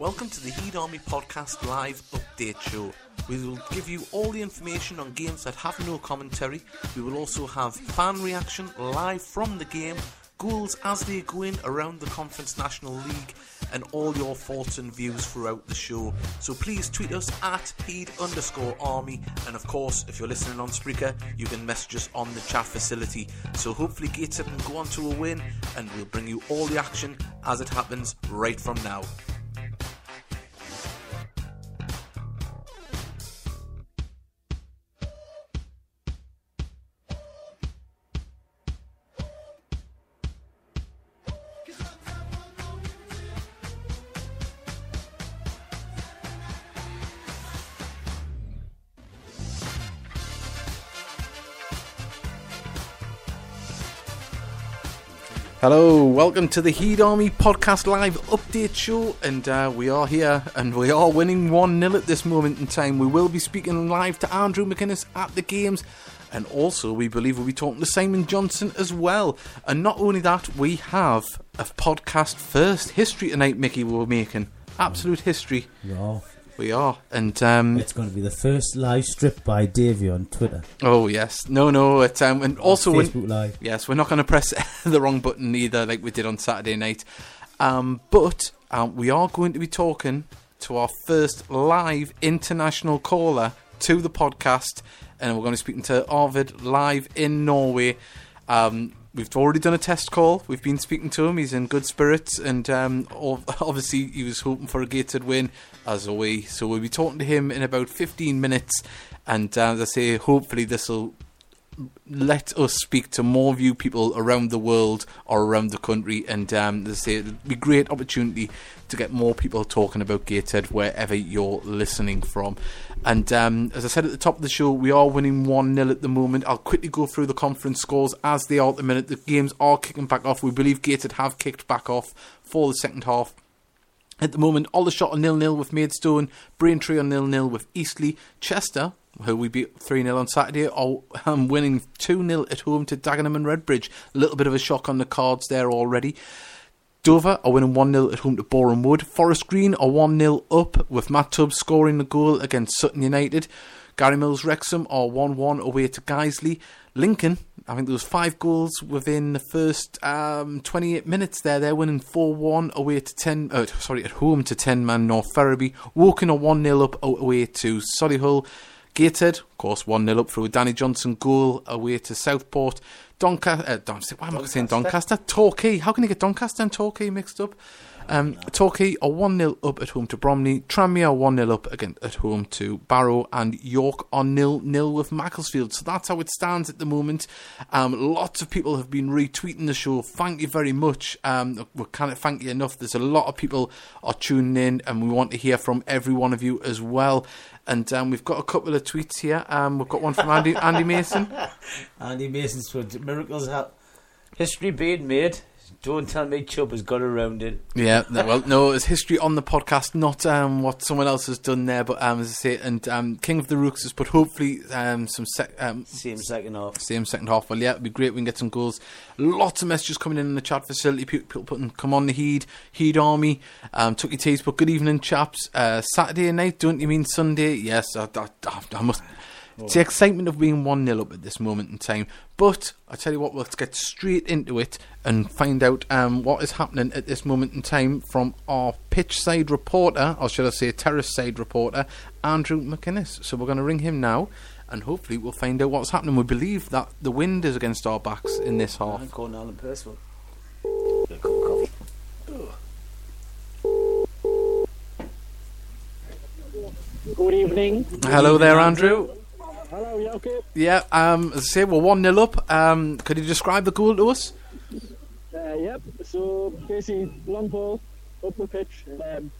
Welcome to the Heed Army Podcast Live Update Show. We will give you all the information on games that have no commentary. We will also have fan reaction live from the game, goals as they go in around the Conference National League, and all your thoughts and views throughout the show. So please tweet us at Heed underscore Army, and of course, if you're listening on Spreaker, you can message us on the chat facility. So hopefully Gateshead can go on to a win, and we'll bring you all the action as it happens right from now. Hello, welcome to the Heed Army Podcast Live Update Show, and uh, we are here, and we are winning 1 0 at this moment in time. We will be speaking live to Andrew McInnes at the games, and also we believe we'll be talking to Simon Johnson as well. And not only that, we have a podcast first history tonight, Mickey, we're making. Absolute history. We are, and um, it's going to be the first live strip by Davey on Twitter. oh yes, no, no, it's um, and also when, Facebook Live. Yes, we're not going to press the wrong button either, like we did on Saturday night. Um, but um, we are going to be talking to our first live international caller to the podcast, and we're going to be speaking to Arvid live in Norway. Um, we've already done a test call. We've been speaking to him. He's in good spirits, and um, obviously he was hoping for a Gateshead win, as always. So we'll be talking to him in about 15 minutes, and uh, as I say, hopefully this will let us speak to more view people around the world or around the country and um, I say, it'll be a great opportunity to get more people talking about Gateshead wherever you're listening from. And um, as I said at the top of the show, we are winning 1 0 at the moment. I'll quickly go through the conference scores as they are at the minute. The games are kicking back off. We believe Gateshead have kicked back off for the second half. At the moment, all the Aldershot are nil nil with Maidstone, Braintree are nil nil with Eastleigh, Chester, who we beat 3 0 on Saturday, are um, winning 2 0 at home to Dagenham and Redbridge. A little bit of a shock on the cards there already. Dover are winning 1 0 at home to Boreham Wood. Forest Green are 1 0 up with Matt Tubbs scoring the goal against Sutton United. Gary Mills Wrexham are 1 1 away to Guiseley. Lincoln, I think there was five goals within the first um, 28 minutes there. They're winning 4 1 away to 10, uh, sorry, at home to 10 man North Ferriby. Woking are 1 0 up away to Solihull. Gateshead, of course, 1 0 up through a Danny Johnson goal away to Southport. Doncaster, uh, Don, why am I saying Doncaster? Torquay. How can you get Doncaster and Torquay mixed up? Um, Torquay are 1 0 up at home to Bromley. Tranmere are 1 0 up again at home to Barrow. And York are 0 0 with Macclesfield. So that's how it stands at the moment. Um, lots of people have been retweeting the show. Thank you very much. Um, we can't thank you enough. There's a lot of people are tuning in, and we want to hear from every one of you as well. And um, we've got a couple of tweets here. Um, we've got one from Andy, Andy Mason. Andy Mason's for miracles history being made. Don't tell me Chubb has got around it. Yeah, no, well, no, it's history on the podcast, not um, what someone else has done there. But um, as I say, and um, King of the Rooks has put hopefully um, some sec- um, Same second half. same second half. Well, yeah, it'd be great. We can get some goals. Lots of messages coming in in the chat facility. People, people putting, "Come on, the Heed, Heed Army." Um, took your T's but "Good evening, chaps." Uh, Saturday night, don't you mean Sunday? Yes, I, I, I, I must. It's the excitement of being 1 0 up at this moment in time. But I tell you what, let's get straight into it and find out um, what is happening at this moment in time from our pitch side reporter, or should I say terrace side reporter, Andrew McInnes. So we're going to ring him now and hopefully we'll find out what's happening. We believe that the wind is against our backs in this half. I'm calling Alan Percival. Get a cup of coffee. Good evening. Hello there, Andrew. Hello, you okay? Yeah, um, as I say, we're 1 0 up. Um, could you describe the goal to us? Uh, yep. So basically, long ball up the pitch. Um,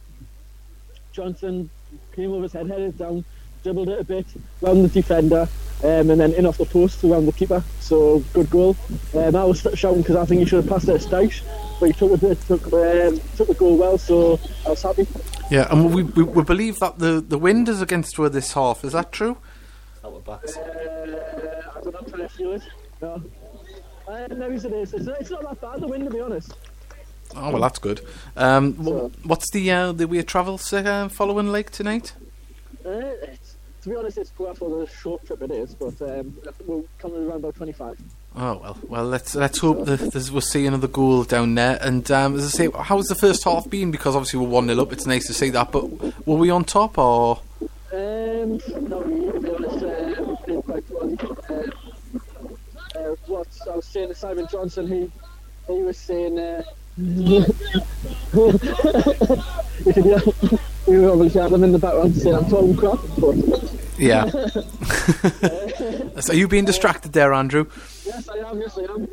Johnson came over his head, headed down, dribbled it a bit, round the defender, um, and then in off the post around the keeper. So good goal. Um, I was shouting because I think he should have passed it to Styche, but he took a bit, took um, took the goal well. So I was happy. Yeah, and we, we, we believe that the, the wind is against us this half. Is that true? Our backs. Uh, I don't know if I feel it. No. Uh, maybe it is. It's, it's not that bad the wind, to be honest. Oh well, that's good. Um, So- what's the uh, the way of travel uh, following like tonight? Uh, to be honest, it's quite for the short trip it is, but um, we'll come around about 25. Oh well, well let's let's hope that this, we'll see another goal down there. And um, as I say, how's the first half been? Because obviously we're one 0 up. It's nice to see that. But were we on top or? Um, no, to be honest, uh, we played quite. Uh, uh, what I was saying to Simon Johnson, he he was saying. Uh, yeah, we were obviously had them in the background saying I'm talking crap, but Yeah. so are you being distracted there, Andrew? yes, I am, yes, I am.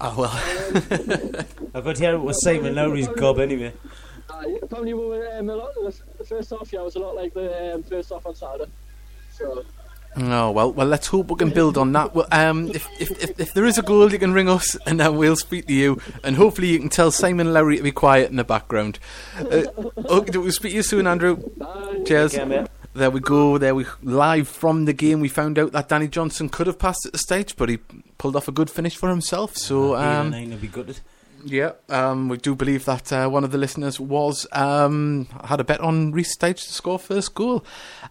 Oh well. I got here it was Simon Lowry's gob anyway. Uh, apparently, we were um, a lot. The first half, yeah, was a lot like the um, first half on Saturday. So, Oh well, well let's hope we can build on that. Well, um, if, if, if, if there is a goal, you can ring us, and then we'll speak to you, and hopefully you can tell Simon Lowry to be quiet in the background. Uh, okay, we'll speak to you soon, Andrew. bye. Cheers. Mate. There we go. There we live from the game. We found out that Danny Johnson could have passed at the stage, but he pulled off a good finish for himself. So um, nine will be gutted. Yeah, um, we do believe that uh, one of the listeners was um, had a bet on Reece Styche to score first goal.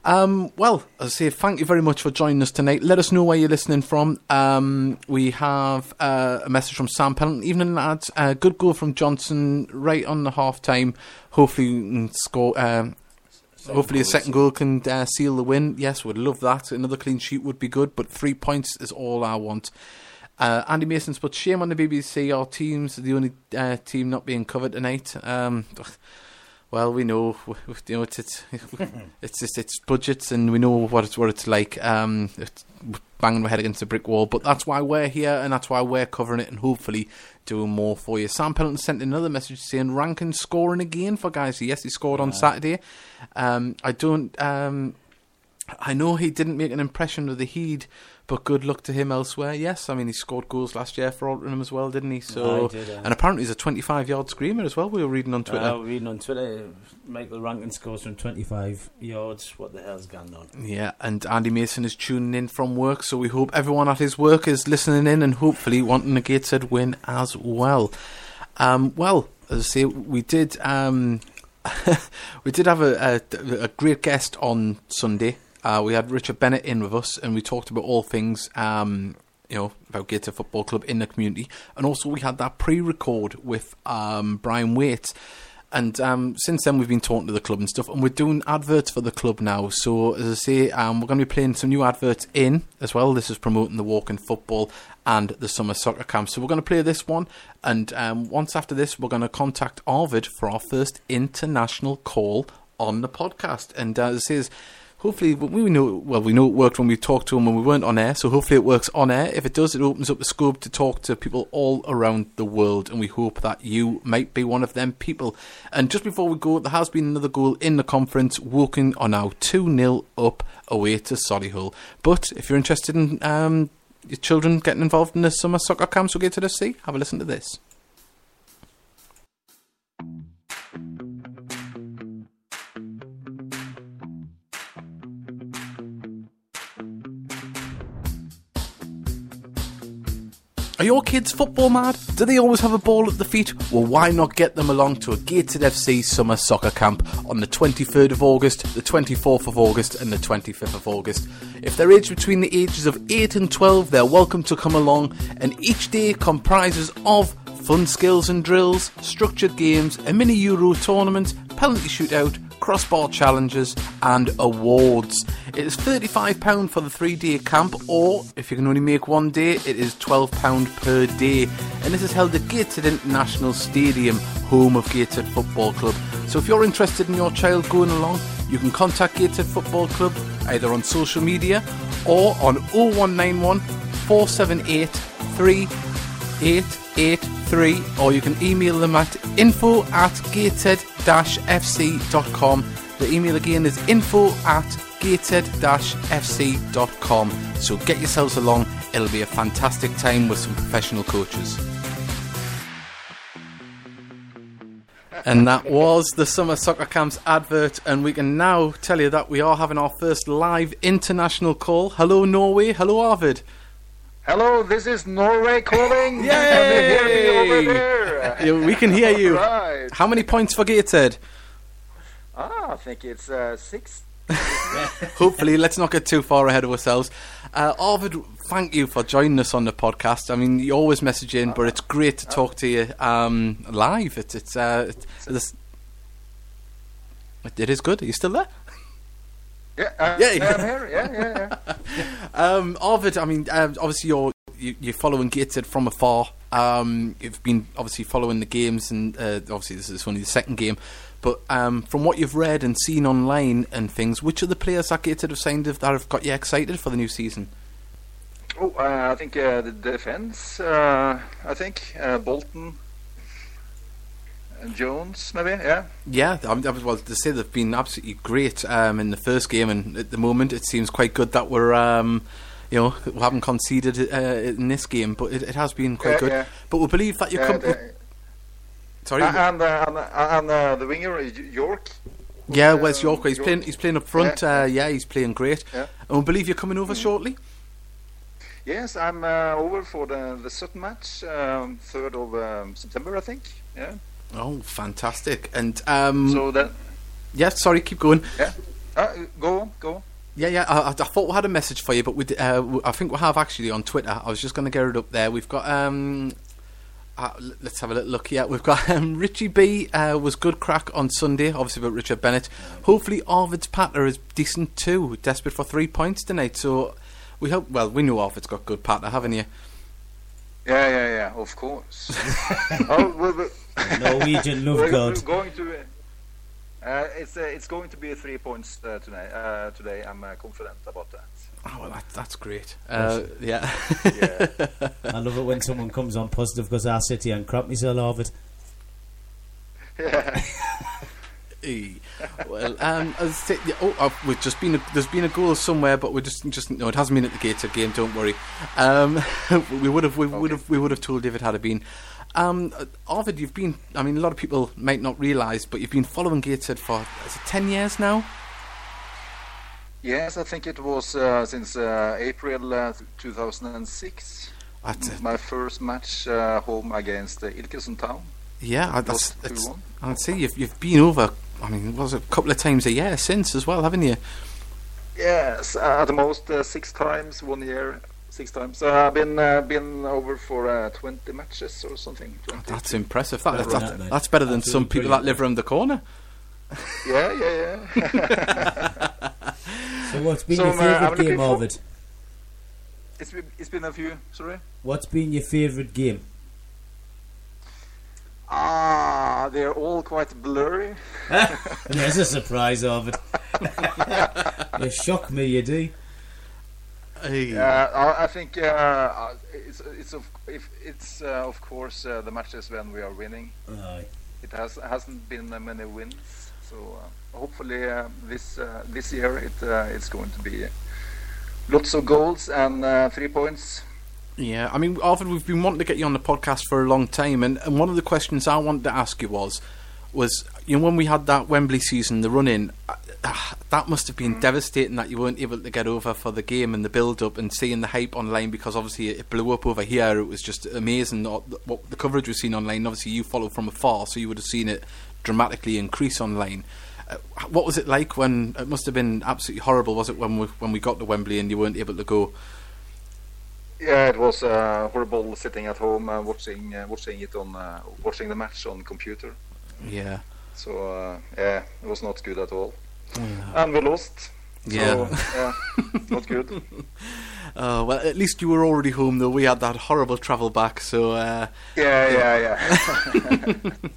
Um, well, as I say, thank you very much for joining us tonight. Let us know where you're listening from. Um, we have uh, a message from Sam Pennant. Evening, lads. Uh, good goal from Johnson right on the half time. Hopefully, score. Um, Hopefully, a second goal can uh, seal the win. Yes, would love that. Another clean sheet would be good, but three points is all I want. Uh, Andy Mason's put shame on the BBC. Our team's the only uh, team not being covered tonight. Um, well, we know, you know, it's it's, it's just it's budgets, and we know what it's what it's like. Um, it's banging my head against a brick wall, but that's why we're here, and that's why we're covering it, and hopefully doing more for you. Sam Pendleton sent another message saying Rankine scoring again for guys. Yes, he scored on Saturday. Um, I don't. Um, I know he didn't make an impression with the Heed, but good luck to him elsewhere. Yes, I mean he scored goals last year for Altrincham as well, didn't he? So, did, uh, and apparently he's a 25-yard screamer as well. We were reading on Twitter. Uh, reading on Twitter, Michael Rankine scores from 25 yards. What the hell's going on? Yeah, and Andy Mason is tuning in from work, so we hope everyone at his work is listening in and hopefully wanting a Gateshead win as well. Um, well, as I say, we did um, we did have a, a, a great guest on Sunday. Uh, we had Richard Bennett in with us, and we talked about all things. Um, you know about Gateshead Football Club in the community, and also we had that pre-record with um, Brian Waite. And um, since then, we've been talking to the club and stuff, and we're doing adverts for the club now. So, as I say, um, we're going to be playing some new adverts in as well. This is promoting the walk in football and the summer soccer camp. So, we're going to play this one, and um, once after this, we're going to contact Arvid for our first international call on the podcast. And uh, as I say, hopefully we know well we know it worked when we talked to him when we weren't on air so hopefully it works on air. If it does it opens up the scope to talk to people all around the world and we hope that you might be one of them people. And just before we go there has been another goal in the conference Woking are now 2-0 up away to Solihull. But if you're interested in um, your children getting involved in the summer soccer camps we'll get to the sea. Have a listen to this Are your kids football mad? Do they always have a ball at the feet? Well, why not get them along to a Gateshead FC summer soccer camp on the 23rd of August, the 24th of August, and the 25th of August? If they're aged between the ages of 8 and 12, they're welcome to come along, and each day comprises of fun skills and drills, structured games, a mini Euro tournament, penalty shootout, crossbar challenges, and awards. It is £35 for the three day camp, or if you can only make one day, it is £12 per day. And this is held at Gateshead International Stadium, home of Gateshead Football Club. So if you're interested in your child going along, you can contact Gateshead Football Club either on social media or on 0191 478 3883 or you can email them at info at gateshead-fc.com. The email again is info at gateshead-fc.com. So get yourselves along, it'll be a fantastic time with some professional coaches. And that was the Summer Soccer Camps advert, and we can now tell you that we are having our first live international call. Hello, Norway. Hello, Arvid. Hello, this is Norway calling. Yay! Can you hear me over there? You- we can hear you. Right. How many points for Gateshead? Ah, I think it's uh, six. Hopefully, let's not get too far ahead of ourselves. Uh, Arvid, thank you for joining us on the podcast. I mean, you always message in, but it's great to talk to you um, live. It's it's, uh, it's, it's it is good. Are you still there? Yeah, uh, Yeah, yeah, yeah. I'm here. Yeah, yeah, yeah. Um, Arvid, I mean, um, obviously you're you, you're following Gateshead from afar. Um, you've been obviously following the games, and uh, obviously this is only the second game. But um, from what you've read and seen online and things, which are the players that Gateshead have signed that have got you excited for the new season? Oh, uh, I think uh, the defense. Uh, I think uh, Bolton, and Jones, maybe. Yeah. Yeah, I mean, was- well to say they've been absolutely great um, in the first game, and at the moment it seems quite good that we're. Um, you know, we haven't conceded uh, in this game, but it, it has been quite Yeah, good. yeah. But we believe that you Yeah, come. the- sorry, and uh, and, uh, and uh, the winger is York. Yeah, Wes Um, York. He's York. playing. He's playing up front. Yeah. Uh, yeah, he's playing great. And we believe you're coming over shortly. Yes, I'm uh, over for the the Sutton match, um, third of um, September, I think. Yeah. Oh, fantastic! And um, So that. yeah, sorry, keep going. Yeah. Uh, go on, go on. Yeah, yeah. I, I thought we had a message for you, but we, uh, I think we have actually on Twitter. I was just going to get it up there. We've got. Um, uh, let's have a little look here. We've got um, Richie B uh, was good crack on Sunday, obviously about Richard Bennett. Hopefully, Arvid's patter is decent too. Desperate for three points tonight, so we hope. Well, we know Arvid's got good patter, haven't you? Yeah, yeah, yeah. Of course. oh, we're, we're, Norwegian love God. going to. Uh, it's uh, it's going to be three points uh, tonight. Uh, today, I'm uh, confident about that. Oh, well, that, that's great. Uh, yeah. Yeah. I love it when someone comes on positive because I sit here and crap myself of it. yeah. Well, um, as I say, yeah, oh, uh, we've just been a, there's been a goal somewhere, but we just just no, it hasn't been at the Gateshead game. Don't worry. Um, we would have we would Okay. have we would have told if it had been. Um, Arvid, you've been. I mean, a lot of people might not realise, but you've been following Gateshead for is it ten years now? Yes, I think it was uh, since uh, April uh, 2006. That's it. My first match uh, home against uh, Ilkeston Town. Yeah, I- that's. 2-1. I'd say you've you've been over. I mean, it was it a couple of times a year since as well, haven't you? Yes, uh, at most uh, six times one year. Six times. So I've been uh, been over for uh, 20 matches or something. 20. That's impressive. That, that's, than that, that's better than some Absolutely people that live around the corner. Yeah, yeah, yeah. So what's been So, your uh, favourite I'm game for- of it? it's been, it's been a few. Sorry. What's been your favourite game? Ah, they're all quite blurry. There's a surprise of it. you shock me, you do. Hey. Uh, I I think uh, uh, it's it's of if it's uh, of course uh, the matches when we are winning. Aye. It has hasn't been uh, many wins, so uh, hopefully uh, this uh, this year it uh, it's going to be lots of goals and uh, three points. Yeah, I mean, Arthur, we've been wanting to get you on the podcast for a long time, and, and one of the questions I wanted to ask you was, was you know when we had that Wembley season, the run in, that must have been devastating that you weren't able to get over for the game and the build up and seeing the hype online because obviously it blew up over here. It was just amazing what the- coverage we've seen online. Obviously, you followed from afar, so you would have seen it dramatically increase online. Uh, what was it like when it must have been absolutely horrible? Was it when we when we got to Wembley and you weren't able to go? Yeah, it was uh, horrible sitting at home uh, watching uh, watching it on uh, watching the match on computer. Yeah. So uh, yeah, it was not good at all, and we lost. So, Yeah. yeah, not good. Uh, well, at least you were already home, though. We had that horrible travel back, so uh, Yeah, yeah, yeah.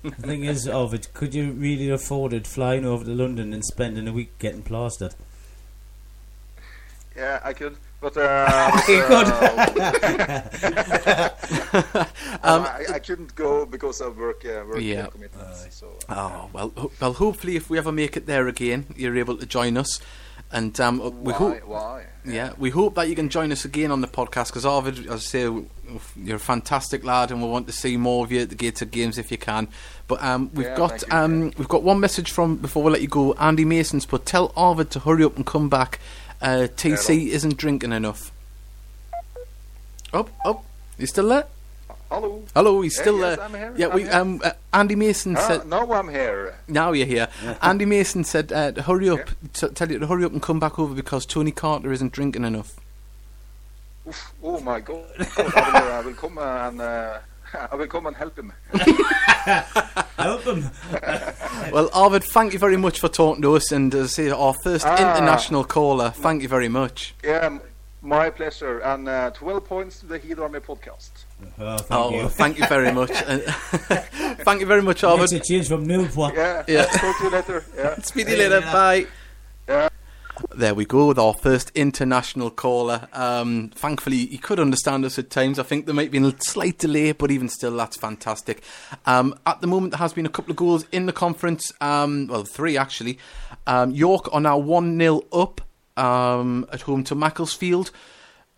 The thing is, Arvid, could you really afford it flying over to London and spending a week getting plastered? yeah, I could, but uh, You uh, I, I couldn't go because of work uh, work Yeah. uh, commitments. So uh, oh well. Ho- well, hopefully, if we ever make it there again, you're able to join us, and um, we why? hope. Why? Yeah, we hope that you can join us again on the podcast because Arvid, as I say, you're a fantastic lad, and we want to see more of you at the Gateshead Games if you can. But um, we've Yeah, got you, um, we've got one message from before we let you go. Andy Mason's put tell Arvid to hurry up and come back. Uh, TC isn't drinking enough. Up, up, you still there? Hello. Hello, he's Yeah, still there. Yeah, I'm we here. um uh, Andy Mason Ah, said. No, I'm here. Now you're here. Andy Mason said, uh, to "Hurry up! T- tell you to hurry up and come back over because Tony Carter isn't drinking enough." Oof, oh my God. I will, I will come and uh, I will come and help him. Help him. Well, Arvid, thank you very much for talking to us, and as I say, our first Ah. international caller. Thank you very much. Yeah, my pleasure. And uh, 12 points to the Heed Army podcast. Oh, thank Oh, you. well, thank you very much. Uh, thank you very much, Makes Arvid. a change from Newport. Yeah. Yeah. Talk to you later. Yeah. Speak to you later. Bye. There we go with our first international caller. Um, thankfully, he could understand us at times. I think there might be a slight delay, but even still, that's fantastic. Um, at the moment, there has been a couple of goals in the conference. Um, well, three actually. Um, York are now 1 0 up um, at home to Macclesfield.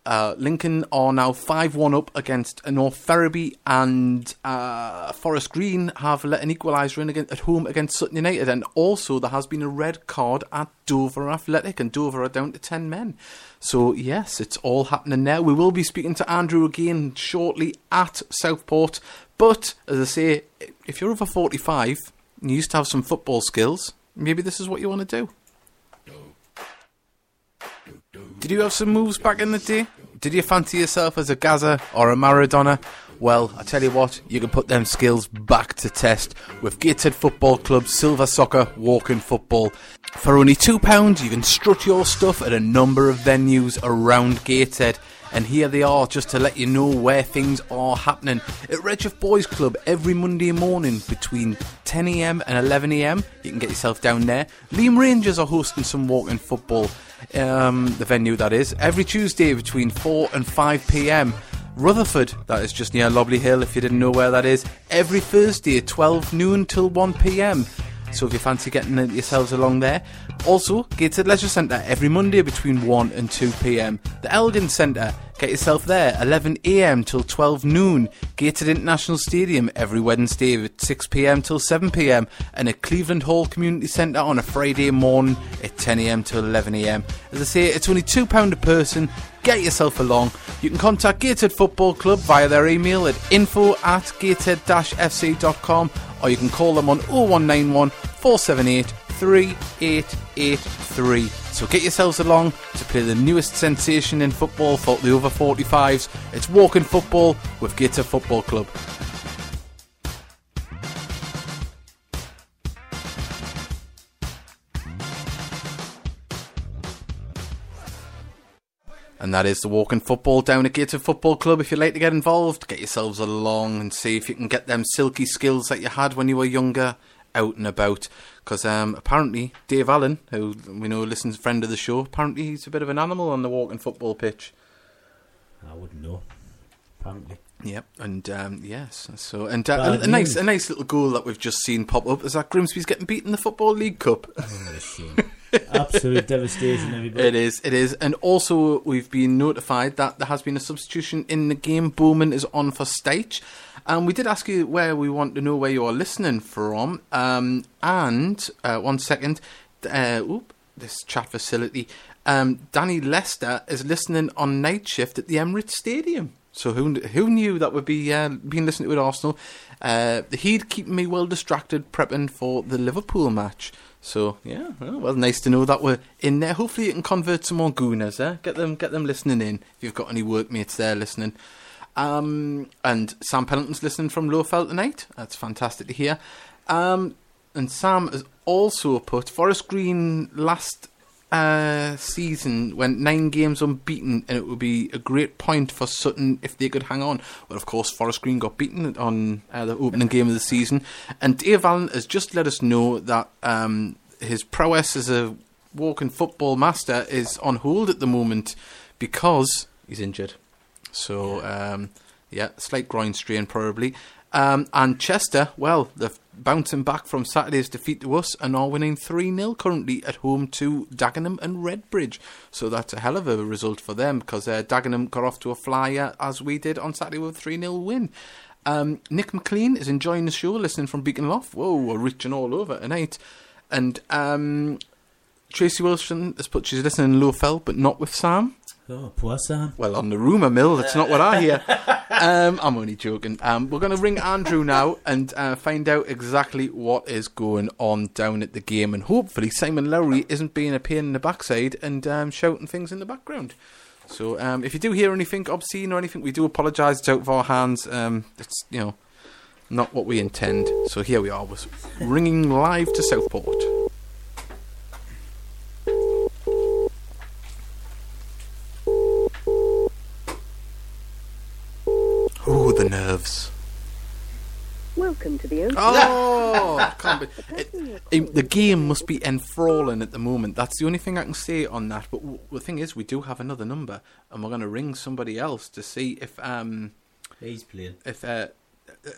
Uh, Lincoln are now 5 1 up against North Ferriby, and uh, Forest Green have let an equaliser in again, at home against Sutton United. And also, there has been a red card at Dover Athletic, and Dover are down to 10 men. So, yes, it's all happening now. We will be speaking to Andrew again shortly at Southport. But, as I say, if you're over 45 and you used to have some football skills, maybe this is what you want to do. Did you have some moves back in the day? Did you fancy yourself as a Gazza or a Maradona? Well, I tell you what, you can put them skills back to test with Gateshead Football Club Silver Soccer Walking Football. For only £2, you can strut your stuff at a number of venues around Gateshead. And here they are, just to let you know where things are happening. At Redcliffe Boys Club, every Monday morning between 10am and 11am, you can get yourself down there. Leam Rangers are hosting some walking football, um, the venue that is, every Tuesday between 4 and 5pm. Rutherford, that is just near Lobley Hill if you didn't know where that is, every Thursday at 12 noon till 1pm. So if you fancy getting yourselves along there. Also, Gateshead Leisure Centre every Monday between 1 and 2 pm. The Elgin Centre, get yourself there 11 am till 12 noon. Gateshead International Stadium every Wednesday at 6 pm till 7 pm. And at Cleveland Hall Community Centre on a Friday morning at 10 am till 11 am. As I say, it's only £2 a person. Get yourself along. You can contact Gateshead Football Club via their email at info at gateshead-fc.com or you can call them on 0191 478 3883. So get yourselves along to play the newest sensation in football for the over 45s. It's Walking Football with Gateshead Football Club. And that is the Walking Football down at Gateshead Football Club. If you'd like to get involved, get yourselves along and see if you can get them silky skills that you had when you were younger out and about. Because um, apparently Dave Allen, who we know listens friend of the show, apparently he's a bit of an animal on the walking football pitch. I wouldn't know. Apparently. Yep, and um, yes, so and uh, a, a nice a nice little goal that we've just seen pop up is that Grimsby's getting beaten in the Football League Cup. Oh, what a shame. Absolute devastation, everybody. It is, it is. And also, we've been notified that there has been a substitution in the game. Bowman is on for Stitch. And we did ask you where we want to know where you are listening from. Um, and, uh, one second, uh, oop, this chat facility. Um, Danny Lester is listening on night shift at the Emirates Stadium. So who who knew that would be uh, being listened to at Arsenal? Uh, he'd keep me well distracted prepping for the Liverpool match. So yeah, well, well, nice to know that we're in there. Hopefully, you can convert some more gooners. Eh? Get them, get them listening in. If you've got any workmates there listening, um, and Sam Pennington's listening from Lowfell tonight. That's fantastic to hear. Um, and Sam has also put Forest Green last uh, season went nine games unbeaten, and it would be a great point for Sutton if they could hang on. Well, of course, Forest Green got beaten on uh, the opening game of the season, and Dave Allen has just let us know that um, his prowess as a walking football master is on hold at the moment because he's injured. So, um, yeah, slight groin strain probably. Um, and Chester, well, they're bouncing back from Saturday's defeat to us and are winning 3 0 currently at home to Dagenham and Redbridge. So that's a hell of a result for them because uh, Dagenham got off to a flyer as we did on Saturday with a 3 0 win. Um, Nick McLean is enjoying the show, listening from Beacon Lough. Whoa, we're reaching all over tonight. And um, Tracy Wilson has put she's listening in Lowfell, but not with Sam. Oh. Well, on the rumour mill, that's not what I hear. Um, I'm only joking. Um, we're going to ring Andrew now and uh, find out exactly what is going on down at the game. And hopefully, Simon Lowry isn't being a pain in the backside and um, shouting things in the background. So, um, if you do hear anything obscene or anything, we do apologise. It's out of our hands. Um, it's, you know, not what we intend. So, here we are, we're ringing live to Southport. Oh, the nerves. Welcome to the open. Oh, can't be. It, it- the game must be enthralling at the moment. That's the only thing I can say on that. But w- the thing is, we do have another number, and we're going to ring somebody else to see if um He's playing. if uh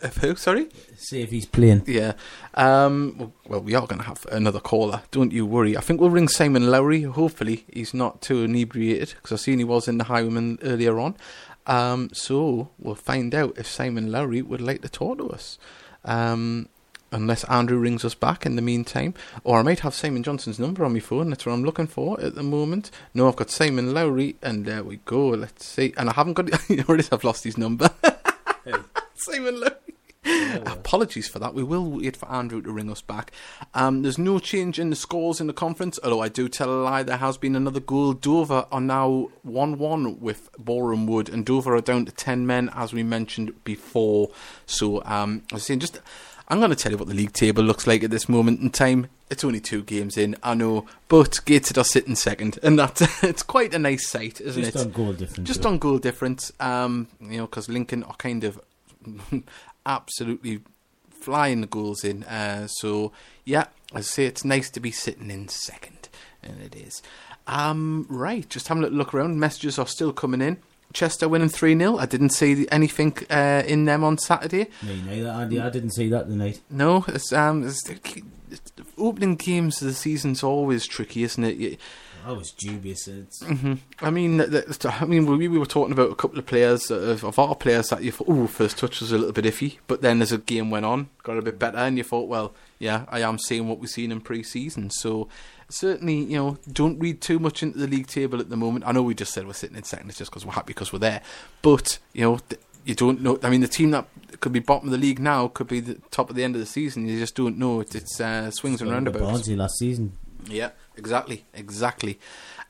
if who? Sorry. See if he's playing. Yeah. Um. Well, well we are going to have another caller. Don't you worry. I think we'll ring Simon Lowry. Hopefully, he's not too inebriated because I've seen he was in the Highwayman earlier on. Um. So we'll find out if Simon Lowry would like to talk to us. Um. Unless Andrew rings us back in the meantime, or I might have Simon Johnson's number on my phone. That's what I'm looking for at the moment. No, I've got Simon Lowry, and there we go. Let's see. And I haven't got. already I've lost his number. Simon Lowry. Apologies for that. We will wait for Andrew to ring us back. Um, there's no change in the scores in the conference, although I do tell a lie. There has been another goal. Dover are now 1 1 with Boreham Wood, and Dover are down to 10 men, as we mentioned before. So, um, I was saying, just. I'm going to tell you what the league table looks like at this moment in time. It's only two games in, I know, but Gateshead are sitting second, and that's it's quite a nice sight, isn't Just it? Just on goal difference. just though. on goal difference, um, you know, because Lincoln are kind of absolutely flying the goals in. Uh, so yeah, I say, it's nice to be sitting in second, and it is. Um, right, just having a little look around. Messages are still coming in. Chester winning 3 0. I didn't see anything uh, in them on Saturday. Me neither. I didn't see that tonight. No, it's, um, it's, it's, opening games of the season's always tricky, isn't it? You, I was dubious. It's, hmm I mean, I mean, we, we were talking about a couple of players of, of our players that you thought, oh, first touch was a little bit iffy, but then as the game went on, got a bit better, and you thought, well, yeah, I am seeing what we've seen in pre-season. So certainly, you know, don't read too much into the league table at the moment. I know we just said we're sitting in second, it's just because we're happy because we're there, but you know. Th- you don't know. I mean, the team that could be bottom of the league now could be the top at the end of the season. You just don't know. It's, it's uh, swings and roundabouts. Barnsley last season. Yeah, exactly, exactly.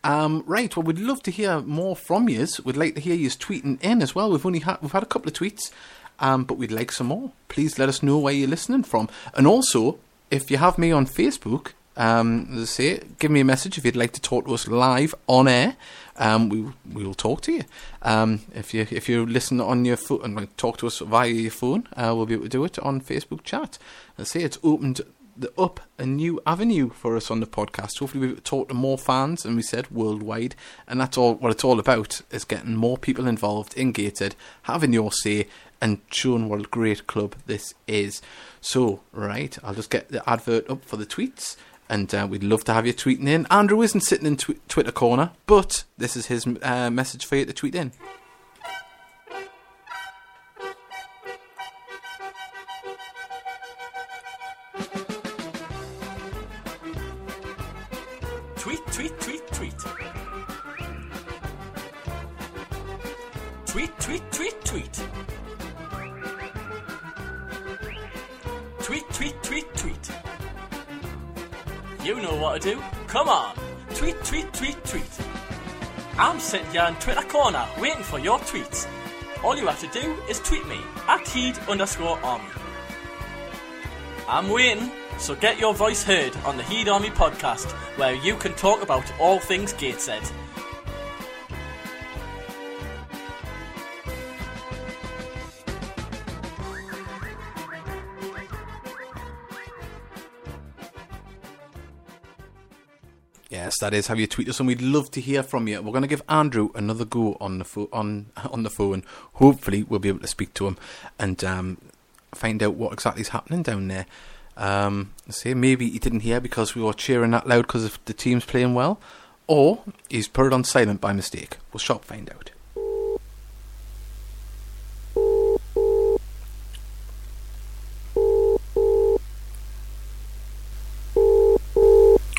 Um, right, well, we'd love to hear more from you. We'd like to hear you tweeting in as well. We've only had we've had a couple of tweets, um, but we'd like some more. Please let us know where you're listening from, and also if you have me on Facebook, um, as I say, give me a message if you'd like to talk to us live on air. Um, we we will talk to you. Um, if you if you listen on your phone and talk to us via your phone, uh, we'll be able to do it on Facebook chat. I say it's opened up a new avenue for us on the podcast. Hopefully, we talk to more fans, and we said worldwide, and that's all what it's all about: is getting more people involved in Gateshead, having your say, and showing what a great club this is. So, right, I'll just get the advert up for the tweets. And uh, we'd love to have you tweeting in. Andrew isn't sitting in tw- Twitter corner, but this is his uh, message for you to tweet in. You know what to do. Come on. Tweet, tweet, tweet, tweet. I'm sitting here in Twitter corner waiting for your tweets. All you have to do is tweet me at heed underscore army. I'm waiting, so get your voice heard on the Heed Army podcast, where you can talk about all things Gateshead. That is how you tweet us, and we'd love to hear from you. We're going to give Andrew another go on the pho- on on the phone. Hopefully, we'll be able to speak to him and um, find out what exactly is happening down there. Um, say maybe he didn't hear because we were cheering that loud because the team's playing well, or he's put it on silent by mistake. We'll shop find out.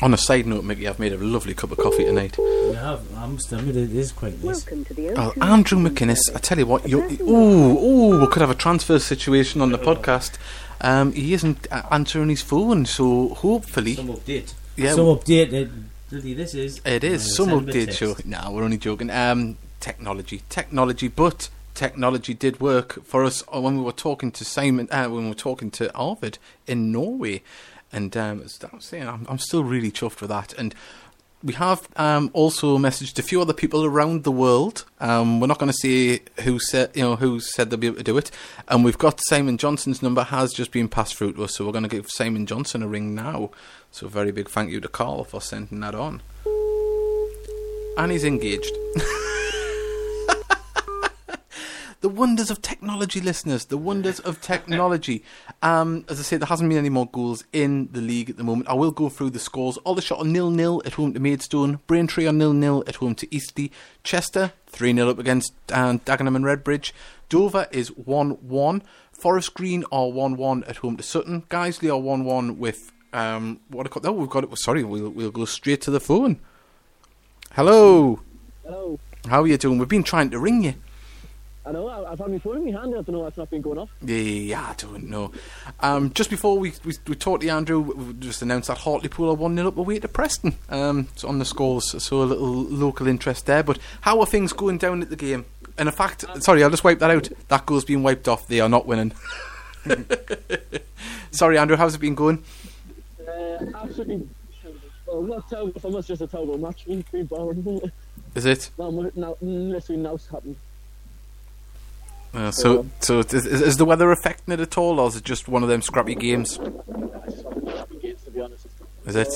On a side note, Mickey, I've made a lovely cup of coffee tonight. You have, I must admit, it is quite nice. Welcome to the Well, O2 Andrew McInnes, I tell you what, you ooh, ooh, we could have a transfer situation on the podcast. Um, he isn't uh, answering his phone, so hopefully, Some update. yeah, Some update. Bloody, this is. it Uh, some send him a update text. show. No, we're only joking. Um, technology, technology, but technology did work for us uh, when we were talking to Simon, uh, when we were talking to Arvid in Norway, and um, as I was saying, I'm, I'm still really chuffed with that, and. We have um, also messaged a few other people around the world. Um, we're not going to say who said, you know, who said they'll be able to do it. And we've got Simon Johnson's number has just been passed through to us, so we're going to give Simon Johnson a ring now. So very big thank you to Carl for sending that on. And he's engaged. the wonders of technology, listeners. The wonders of technology. Um, as I say, there hasn't been any more goals in the league at the moment. I will go through the scores. Aldershot on nil nil at home to Maidstone. Braintree on nil nil at home to Eastleigh. Chester three 0 up against uh, Dagenham and Redbridge. Dover is one one. Forest Green are one one at home to Sutton. Guiseley are one one with um, what? I call, oh, we've got it. Sorry, we'll we'll go straight to the phone. Hello. Hello. How are you doing? We've been trying to ring you. I know, I- I've had my phone in my hand, I don't know why it's not been going off. Yeah, I don't know. Um, just before we, we we talked to Andrew, we just announced that Hartlepool are one 0 up away to Preston. Um, it's on the scores, so a little local interest there. But how are things going down at the game? And in fact, sorry, I'll just wipe that out. That goal's been wiped off. They are not winning. sorry, Andrew, how's it been going? Uh, absolutely. Well, not terrible, us, just a terrible match. It's been boring. Is it? now, now, literally, now's happened. Uh, so, so is, is the weather affecting it at all, or is it just one of them scrappy games? I just haven't happy games, to be honest. Is it?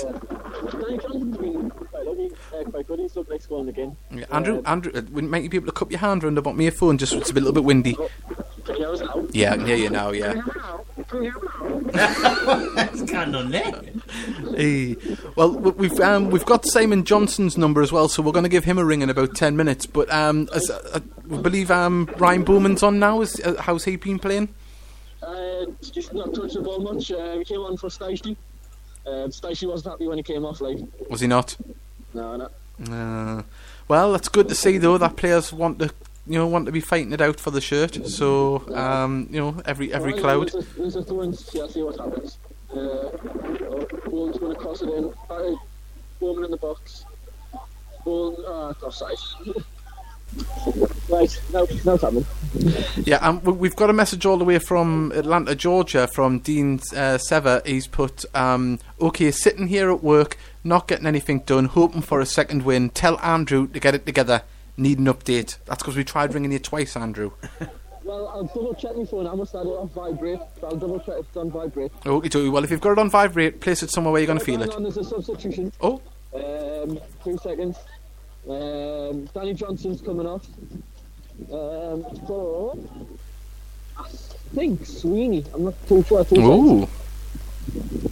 Danny Johnson's been quite lucky, quite good. He's looked like scoring again. Yeah, Andrew, Andrew, uh, wouldn't make you be able to cup your hand round about my phone just it's a, bit, little bit windy. Can you hear us now? Yeah, I can hear you now. Yeah. Can you hear me now? Kind of neck. Hey. Well, w- we've um, we've got Simon Johnson's number as well, so we're going to give him a ring in about ten minutes. But um, as, uh, I believe um, Ryan Bowman's on now. Is uh, how's he been playing? Uh, just not touched the ball much. Uh, we came on for Stacey. Uh, Stacey wasn't happy when he came off, like, Was he not? no, no. Uh, well, that's good to see though that players want to you know want to be fighting it out for the shirt. So um, you know every every Well, cloud. There's a, a throw in, see, see what happens. Uh, Bourne's going to cross it in. Bowman in the box. Bourne, ah, uh, offside. right, now it's happening. Yeah, um, we- we've got a message all the way from Atlanta, Georgia, from Dean uh, Sever. He's put, um, "Okay, sitting here at work, not getting anything done, hoping for a second win. Tell Andrew to get it together. Need an update." That's because we tried ringing you twice, Andrew. Well, I'll double check my phone. I must have it on vibrate. but I'll double check if it's on vibrate. Okay, dokie. Well, if you've got it on vibrate, place it somewhere where you're going to feel it. on, there's a substitution. Oh, Um, two seconds. Um, Danny Johnson's coming off. Um, for I think Sweeney. I'm not too sure. Two seconds. ooh.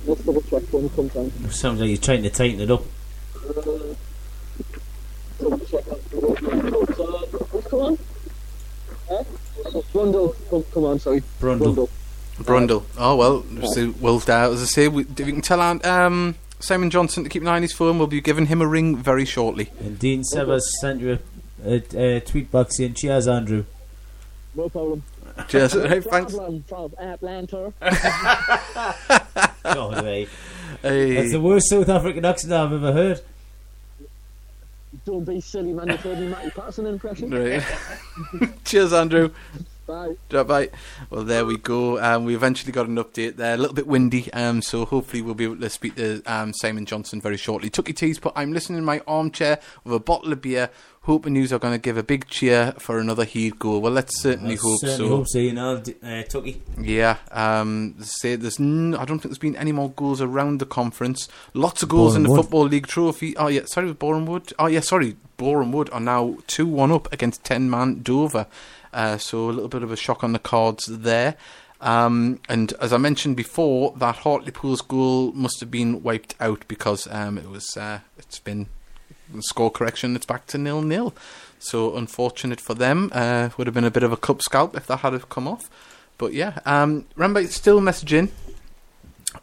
Let's double check when he comes on. Sounds like you're trying to tighten it up. Double check that. So, what's come on? Brundle, come, come on, sorry. Brundle. Brundle. Oh well, so, well, uh, as I say, we, if you can tell Aunt, um, Simon Johnson to keep an eye on his phone. We'll be giving him a ring very shortly. And Dean Severs sent you a, a, a tweet box saying, Cheers, Andrew. No problem. Cheers. Hey, thanks. Problem from Atlanta. Go away. Hey. That's the worst South African accent I've ever heard. Don't be silly, man. You've heard me Matty Pattison impression. Right. Cheers, Andrew. Bye. Bye. Well, there we go. Um, we eventually got an update there. A little bit windy, um, so hopefully we'll be able to speak to um, Simon Johnson very shortly. Tucky Tees but I'm listening in my armchair with a bottle of beer, hoping News are going to give a big cheer for another Heed goal. Well, let's certainly I hope certainly so. hope so, you know, uh, Tucky. Yeah, um, say there's n- I don't think there's been any more goals around the conference. Lots of goals in the Wood. Football League Trophy. Oh yeah, sorry, with Boreham Wood. Oh yeah, sorry, Boreham Wood are now two one up against ten man Dover. Uh, so a little bit of a shock on the cards there. Um, and as I mentioned before, that Hartlepool's goal must have been wiped out because um, it was uh, it's been score correction. It's back to nil nil. So unfortunate for them. Uh, would have been a bit of a cup scalp if that had have come off. But yeah, um, remember, still messaging.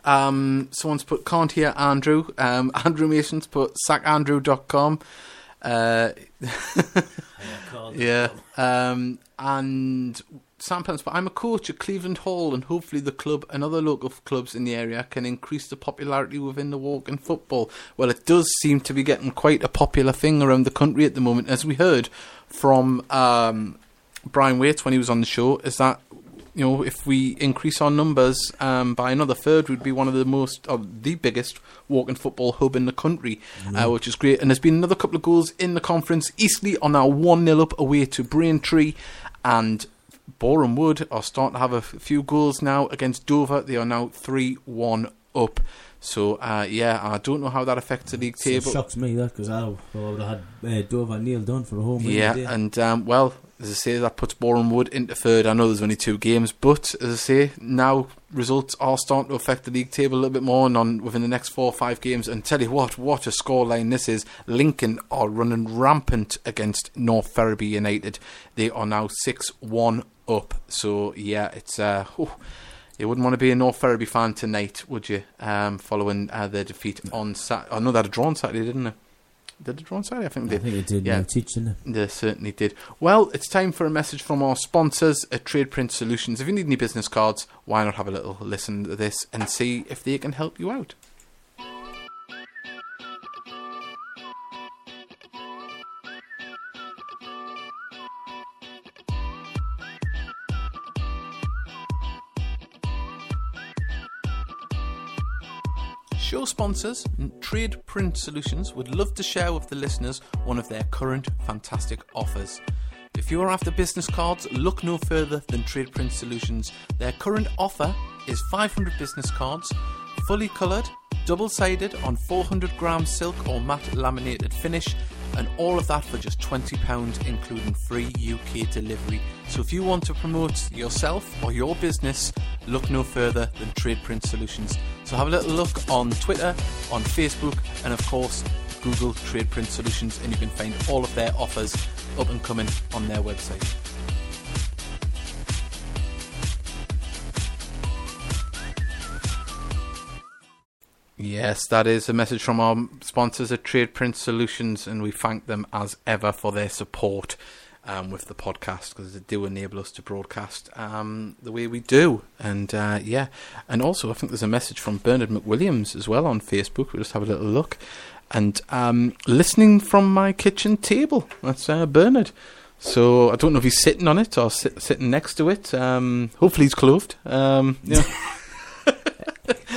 Um, someone's put can't hear Andrew. Um, Andrew Mason's put sackandrew.com. Uh, yeah. Um, and Sam Pence, but I'm a coach at Cleveland Hall, and hopefully the club and other local clubs in the area can increase the popularity within the walk in football. Well, it does seem to be getting quite a popular thing around the country at the moment, as we heard from um, Brian Waite when he was on the show. Is that you know, if we increase our numbers um, by another third, we'd be one of the most, the biggest walking football hub in the country, uh, which is great. And there's been another couple of goals in the conference. Eastleigh are now 1 0 up away to Braintree, and Boreham Wood are starting to have a few goals now against Dover. They are now 3 1 up. So, uh, yeah, I don't know how that affects the league It table. shocks me that because I, I would have had uh, Dover Neil done for a home Yeah, and um, well, as I say, that puts Boreham Wood into third. I know there's only two games, but as I say, now results are starting to affect the league table a little bit more, and on within the next four or five games. And tell you what, what a scoreline this is! Lincoln are running rampant against North Ferriby United. They are now six-one up. So yeah, it's uh. whew, you wouldn't want to be a North Ferriby fan tonight, would you? Um, following uh, their defeat on Saturday. I know they had a draw on Saturday, didn't they? Did they draw on Saturday? I think I they think it did Yeah. yeah. teaching they certainly did. Well, it's time for a message from our sponsors at Trade Print Solutions. If you need any business cards, why not have a little listen to this and see if they can help you out? Show sponsors, Trade Print Solutions, would love to share with the listeners one of their current fantastic offers. If you are after business cards, look no further than Trade Print Solutions. Their current offer is 500 business cards, fully coloured, double sided on 400 gram silk or matte laminated finish, and all of that for just £20, including free UK delivery. So if you want to promote yourself or your business, look no further than Trade Print Solutions. So have a little look on Twitter, on Facebook, and of course, Google Trade Print Solutions, and you can find all of their offers up and coming on their website. Yes, that is a message from our sponsors at Trade Print Solutions, and we thank them as ever for their support um, with the podcast because it do enable us to broadcast um, the way we do. And uh, yeah, and also I think there's a message from Bernard McWilliams as well on Facebook. We'll just have a little look. And um, listening from my kitchen table. That's uh, Bernard. So I don't know if he's sitting on it or sit, sitting next to it. Um, hopefully he's clothed. Um, yeah.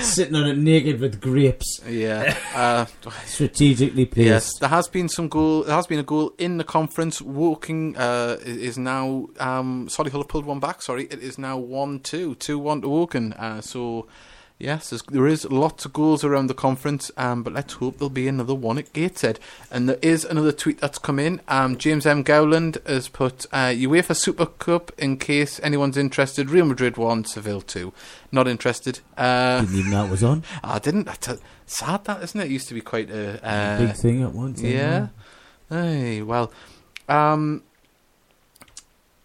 Sitting on it naked with grapes, yeah. Uh, strategically placed. Yes, there has been some goal. There has been a goal in the conference. Woking uh, is now. Um, sorry, Hull have pulled one back. Sorry, it is now one two, two one to Woking. Uh, so. Yes, there's, lots of goals around the conference, um, but let's hope there'll be another one at Gateshead. And there is another tweet that's come in. Um, James M. Gowland has put uh, UEFA Super Cup in case anyone's interested. Real Madrid 1, Seville 2. Not interested. Uh, Didn't even know it was on. I didn't. That's a, sad, that isn't it? It used to be quite a uh, Big thing at once. yeah. Hey, well, um,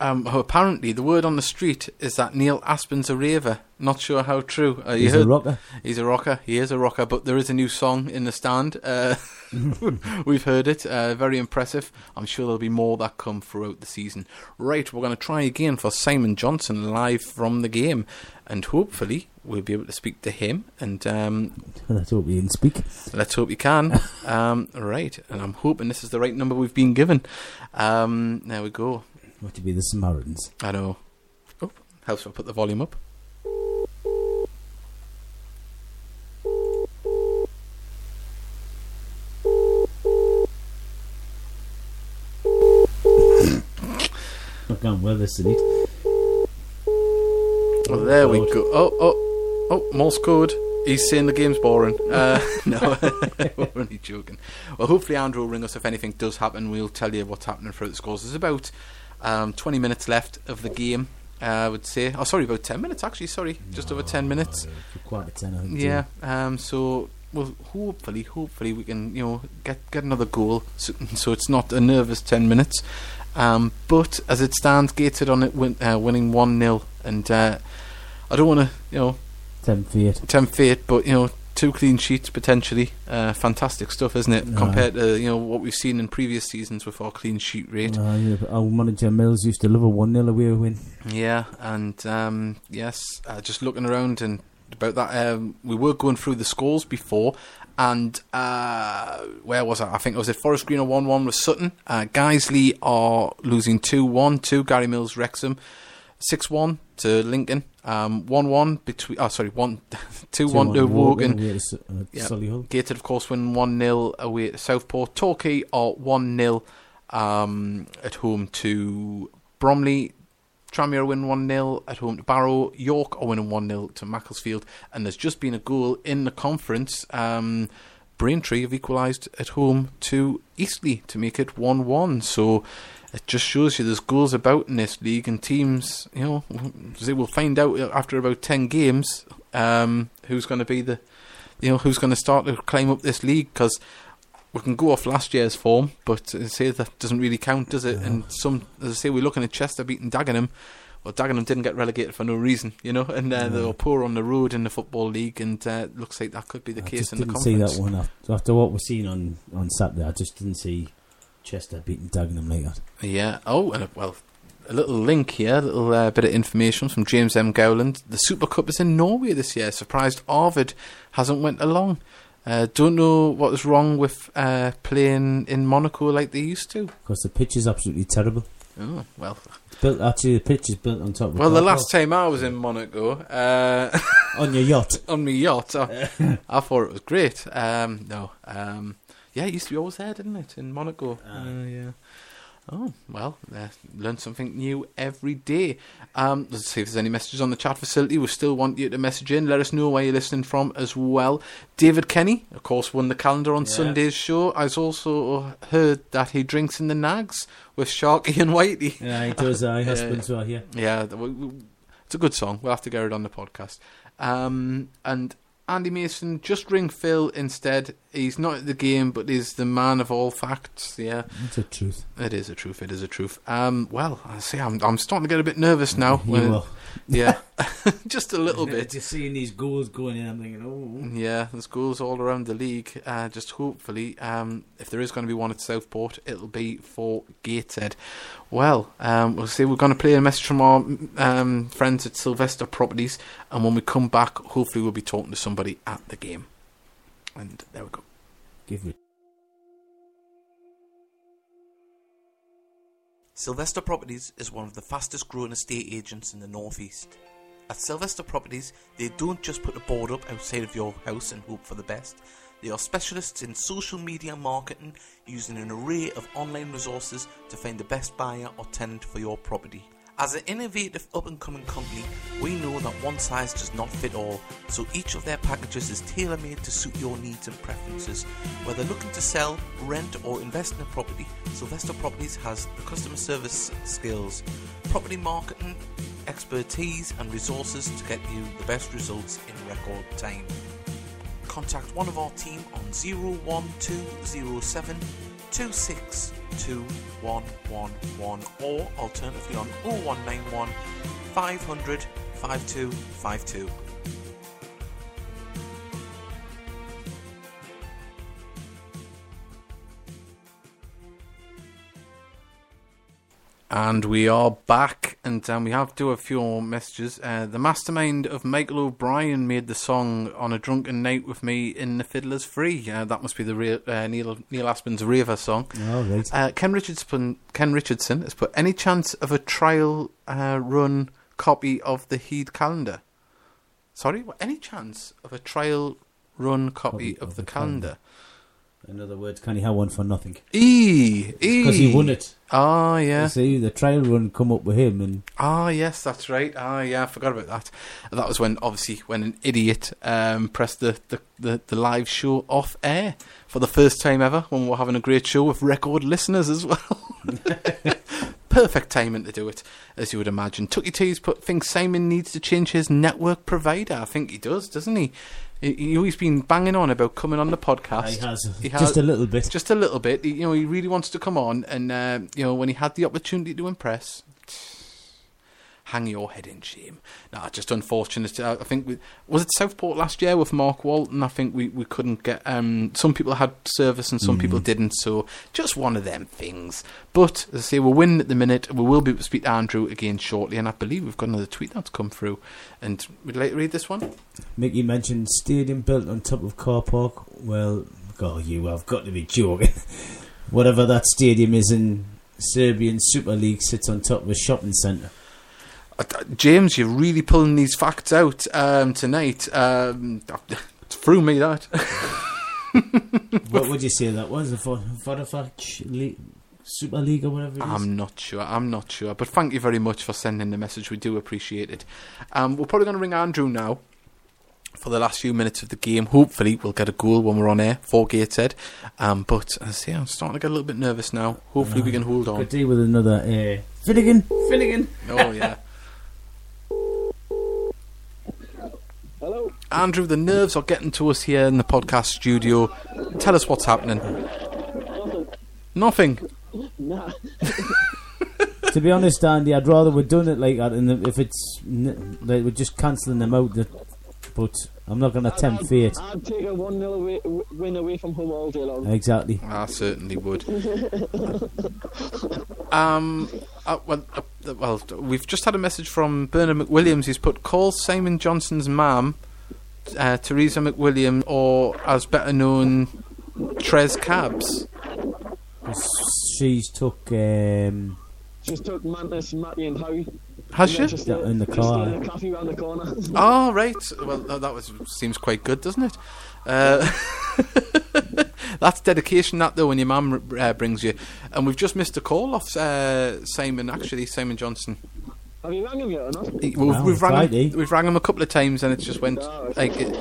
um, apparently the word on the street is that Neil Aspin's a raver. Not sure how true. Uh, He's heard a rocker. he's a rocker. He is a rocker, but there is a new song in the stand. Uh, we've heard it. Uh, very impressive. I'm sure there'll be more that come throughout the season. Right, we're going to try again for Simon Johnson live from the game, and hopefully we'll be able to speak to him. And um, Let's hope we didn't speak. Let's hope you can. um, right, and I'm hoping this is the right number we've been given. Um, there we go. What to be the Samaritans? I know. Oh, helps if I put the volume up. Not well this week. Oh, there we go. Oh, oh, oh, Morse code. He's saying the game's boring. Uh, no, we're only joking. Well, hopefully Andrew will ring us if anything does happen. We'll tell you what's happening throughout the scores. There's about um, 20 minutes left of the game, uh, I would say. Oh, sorry, about 10 minutes actually. Sorry, just over 10 minutes. For quarter ten, I think. Yeah. Um. So, well, hopefully, hopefully we can, you know, get get another goal, so, so it's not a nervous ten minutes. Um. But as it stands, Gateshead on it, win, uh, winning one 0 and uh, I don't want to, you know, Ten feet. ten feet, but you know, two clean sheets potentially. Uh, fantastic stuff, isn't it? Compared to you know what we've seen in previous seasons with our clean sheet rate. Uh, yeah, our manager Mills used to love a 1 0 away win. Yeah, and um, yes, uh, just looking around and about that, um, we were going through the scores before, and uh, where was I? I think it was at Forest Green or one one with Sutton. Uh, Guiseley are losing two one to Gary Mills Wrexham, six one to Lincoln, um, one one between. Oh, sorry, one two one to Woking. away to Su- uh, Yeah. Gateshead, of course, win 1 0 away at Southport. Torquay are 1 0 um, at home to Bromley. Tranmere win 1 0 at home to Barrow. York are winning 1 0 to Macclesfield. And there's just been a goal in the conference. Um, Braintree have equalised at home to Eastleigh to make it 1 1. So it just shows you there's goals about in this league, and teams, you know, they will find out after about 10 games um, who's going to be the you know who's going to start to climb up this league because we can go off last year's form, but say that doesn't really count, does it? And some, as I say, we're looking at Chester beating Dagenham. Well, Dagenham didn't get relegated for no reason, you know, and uh, they were poor on the road in the football league, and uh, it looks like that could be the I case in the didn't see conference. that one after, after what we've seen on, on Saturday. I just didn't see Chester beating Dagenham like that. Yeah. Oh, and a, well, a little link here, a little uh, bit of information from James M. Gowland. The Super Cup is in Norway this year. Surprised Arvid hasn't went along. Uh, don't know what was wrong with uh, playing in Monaco like they used to. Because the pitch is absolutely terrible. Oh well. It's built Actually, the pitch is built on top of Well, the last time I was in Monaco, uh. On your yacht. on my yacht, I, I thought it was great. Um, no, um, yeah, it used to be always there, didn't it, in Monaco? Uh, yeah. Oh well, uh, learn something new every day. Um, let's see if there's any messages on the chat facility. We still want you to message in. Let us know where you're listening from as well. David Kenny, of course, won the calendar on Yeah. Sunday's show. I've also heard that he drinks in the Nags with Sharky and Whitey. Yeah, he does. Uh, husbands were here. Yeah, w- it's a good song. We'll have to get it on the podcast. Um, and Andy Mason, just ring Phil instead. He's not at the game, but he's the man of all facts. Yeah, It's the truth. it is a truth. It is a truth. Um, well, I see. I'm I'm starting to get a bit nervous now. You when- will. yeah, just a little bit. Just seeing these goals going in, I'm thinking, oh. Yeah, there's goals all around the league. Uh, just hopefully, um, if there is going to be one at Southport, it'll be for Gateshead. Well, um, we'll see. We're going to play a message from our um, friends at Sylvester Properties, and when we come back, hopefully we'll be talking to somebody at the game. And there we go. Give me. Sylvester Properties is one of the fastest growing estate agents in the Northeast. At Sylvester Properties, they don't just put a board up outside of your house and hope for the best. They are specialists in social media marketing using an array of online resources to find the best buyer or tenant for your property. As an innovative up and coming company, we know that one size does not fit all, so each of their packages is tailor made to suit your needs and preferences. Whether looking to sell, rent, or invest in a property, Sylvester Properties has the customer service skills, property marketing, expertise, and resources to get you the best results in record time. Contact one of our team on 01207 2621111 or alternatively on 0191 500 5252. And we are back, and um, we have to do a few more messages. Uh, the mastermind of Michael O'Brien made the song "On a Drunken Night with Me" in the Fiddler's Free. Uh, that must be the real, uh, Neil Neil Aspin's Raver song. All right. Uh, Ken Richardson Ken Richardson has put any chance of a trial uh, run copy of the Heed calendar. Sorry, what, any chance of a trial run copy, of, the, calendar? In other words, can he have one for nothing? E E Because he won it. Ah, yeah. You see, the trial run come up with him, and Ah, yes, that's right. Ah, yeah, I forgot about that. That was when, obviously, when an idiot um, pressed the, the, the, the live show off air for the first time ever when we were having a great show with record listeners as well. Perfect timing to do it, as you would imagine. Tucky T's put thinks Simon needs to change his network provider. I think he does, doesn't he? He, always been banging on about coming on the podcast. he has He just a little bit. just a little bit. He, you know, he really wants to come on, and uh, you know, when he had the opportunity to impress, hang your head in shame. Nah, just unfortunate. I think we, was it Southport last year with Mark Walton. I think we, we couldn't get. Um, some people had service and some people didn't. So just one of them things. But as I say, we're winning at the minute. We will be able to speak to Andrew again shortly, and I believe we've got another tweet that's come through. And would you like to read this one? Mickey mentioned stadium built on top of car park. Well, God, you have got to be joking. Whatever that stadium is in Serbian Super League sits on top of a shopping centre. James, you're really pulling these facts out um, tonight. Um, through me that. what would you say that was? The Vodafone League, Super League or whatever it is? I'm not sure. I'm not sure. But thank you very much for sending the message. We do appreciate it. Um, we're probably going to ring Andrew now for the last few minutes of the game. Hopefully, we'll get a goal when we're on air for Gateshead. Um, but I see, I'm starting to get a little bit nervous now. Hopefully, we can hold on. Could deal with another uh, Finnegan. Finnegan. Oh yeah. Hello. Andrew, the nerves are getting to us here in the podcast studio. Tell us what's happening. Nothing. Nothing. Nah. to be honest, Andy, I'd rather we'd done it like that, and if it's like we're just cancelling them out. But I'm not going to tempt fate. I'd take a 1 0 win away from home all day long. Exactly. I certainly would. um, uh, well, uh, well, we've just had a message from Bernard McWilliams. He's put call Simon Johnson's mum, uh, Teresa McWilliam, or as better known, Trez Cabs. She's took um, Just took Mantis, Matty, and Howie. Has she? Just, uh, in the car. getting a coffee round the corner. Oh, right. Well, that that was seems quite good, doesn't it? Uh, that's dedication, that though, when your mum uh, brings you. And we've just missed a call off uh, Simon, actually, Simon Johnson. Have you rang him yet or not? He- We've, Well, we've, rang Friday. him, we've rang him a couple of times, and it just went right. like. It,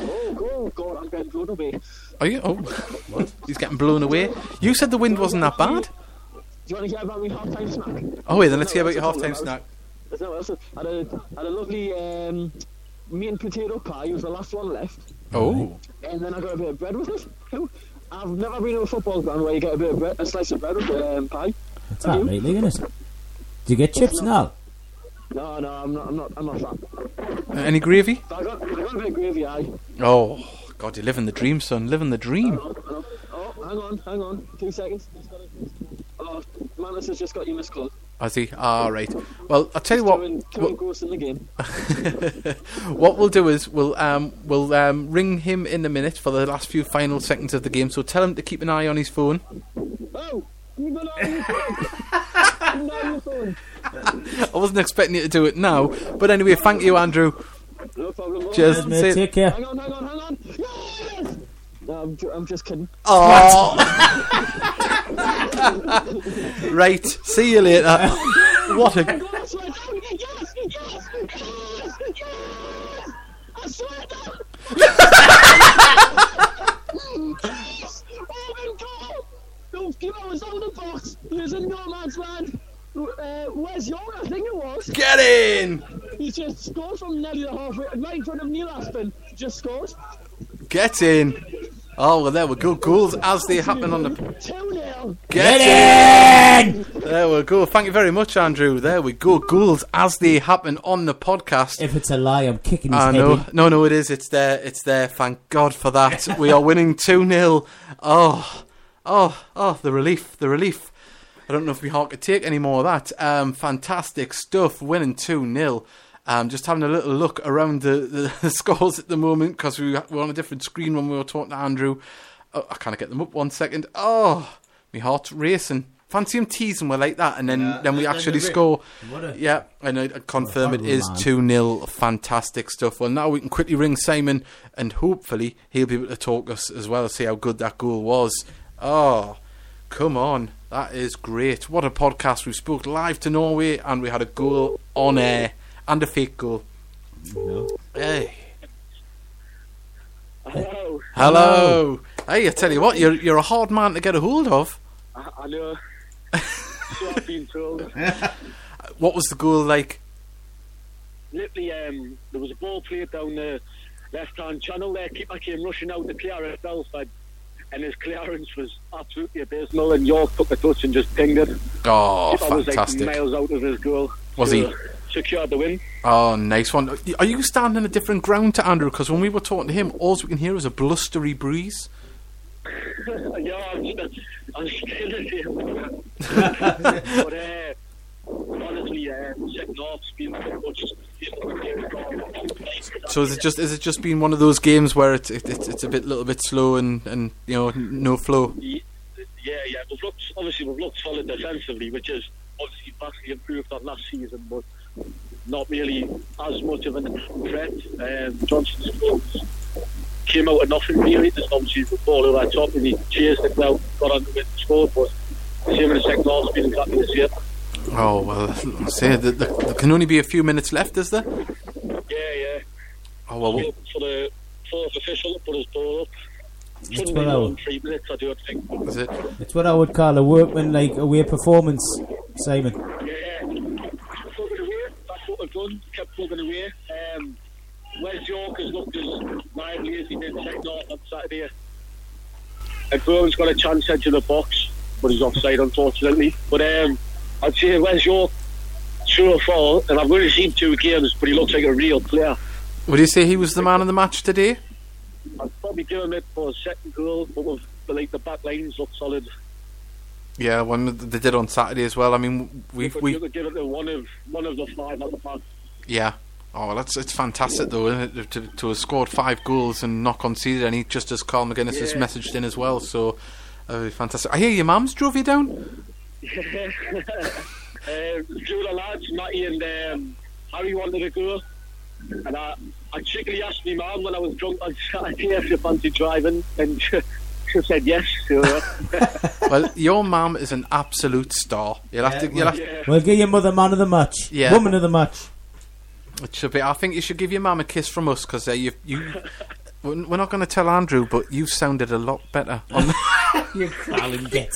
Oh, God, I'm getting blown away. are you? Oh, he's getting blown away. You said the wind wasn't that bad. Do you want to hear about my half-time snack? Oh, wait, then let's hear about your that's half-time snack. There's no else. Had a, had a lovely um, meat and potato pie. It was the last one left. Oh, And then I got a bit of bread with it. Too. I've never been to a football ground where you get a bit of bread, a slice of bread with um, pie. That's Have that you? right, isn't it? Do you get chips now? No, no, I'm not. I'm not. I'm not that. Uh, any gravy? I got, I got a bit of gravy. Aye. Oh, God, you're living the dream, son. Living the dream. Oh, oh, oh, hang on, hang on. Two seconds. Oh, Manus has just got you missed call. Has he? All right. Well, I'll tell you what. Two, two Well, engrossed in the game. what we'll do is we'll um we'll um ring him in a minute for the last few final seconds of the game. So tell him to keep an eye on his phone. Oh, you got on your phone. Keep an eye on your phone. I wasn't expecting you to do it now, but anyway, thank you, Andrew. No problem. Cheers. Mate, Say- take care. Hang on, hang on, hang on. Yes! No, I'm, ju- I'm just kidding. Oh. right. See you later. What a Go, I swear down. Yes. Open goal. No, you know, it's on the box. He was in no man's land. Uh, where's? I think it was. get in. He just scored from nearly the halfway, right in front of Neil Aspin. Just scored. Get in. Oh well, there we go. Goals as they happen on the. 2 0. Get in. There we go. Thank you very much, Andrew. There we go. Goals as they happen on the podcast. If it's a lie, I'm kicking his I head know. in. No, no, it is. It's there. It's there. Thank God for that. we are winning 2 0. Oh, oh, oh, the relief. The relief. I don't know if we heart could take any more of that. Um, fantastic stuff. Winning 2 0. Um, just having a little look around the, the, the scores at the moment because we were on a different screen when we were talking to Andrew. Oh, I can't get them up one second. Oh, my heart's racing. Fancy him teasing we're like that, and then, Yeah, then we then actually score. What a- Yeah, and I confirm it is man. 2 0. Fantastic stuff. Well, now we can quickly ring Simon, and hopefully he'll be able to talk us as well, see how good that goal was. Oh, come on. That is great. What a podcast. We spoke live to Norway, and we had a goal on air, and a fake goal. No. Hey. Hello. Hello. Hey, I tell you what, you're, you're a hard man to get a hold of. I, I know. so I've been told. What was the goal like? Literally, um, there was a ball played down the left-hand channel there. Keeper came rushing out to clear it, Belford, and his clearance was absolutely abysmal. And York took the touch and just pinged it. Oh, Keeper was like fantastic. miles out of his goal. Was he? Secured the win. Oh, nice one. Are you standing a different ground to Andrew? Because when we were talking to him, all we can hear is a blustery breeze. yeah, I'm, I'm still the same. but uh, honestly, uh, second half's been much. So is it just is it just been one of those games where it's it, it's it's a bit little bit slow and and you know no flow? Yeah, yeah. We've looked obviously we've looked solid defensively, which is obviously vastly improved on last season, but not really as much of an threat. Um, Johnson's goals came out of nothing really. There's obviously the ball over the top and he chased it well, got on the scored, but same in the second half, it's been exactly the same. Oh well, I say that there, there can only be a few minutes left, is there? Yeah, yeah. Oh well, Waiting for the fourth official to put his ball up. Shouldn't what be I more would- three minutes, I don't think. is it? It's what I would call a workman-like away performance, Simon. Yeah, plugging away. That's what we've done. Kept plugging away. Um, Wes York has looked as lively as he did second half on Saturday. And Bowen's got a chance edge of the box, but he's offside unfortunately. But um, I'd say Wes York, true or false, and I've only seen two games, but he looks like a real player. Would you say he was the man of the match today? I'd probably give him it for a second goal, but with, like the back lines look solid. Yeah, one they did on Saturday as well. I mean, we've we give it to one of one of the five at the back. yeah. Oh, that's it's fantastic though, isn't it? To, to have scored five goals and not conceded any, just as Carl McGuinness has messaged in as well. So, uh, fantastic. I hear your mum's drove you down. two of the lads, Matty and um, Harry wanted to go. And I, I cheekily asked my mum when I was drunk I on Saturday if she fancied driving, and she, she said yes. So, well, your mum is an absolute star. You'll have to. You'll have, yeah. We'll give your mother man of the match. Yeah. Woman of the match. It should be. I think you should give your mum a kiss from us because uh, you you. We're we're not going to tell Andrew, but you sounded a lot better. On the, You crawling git.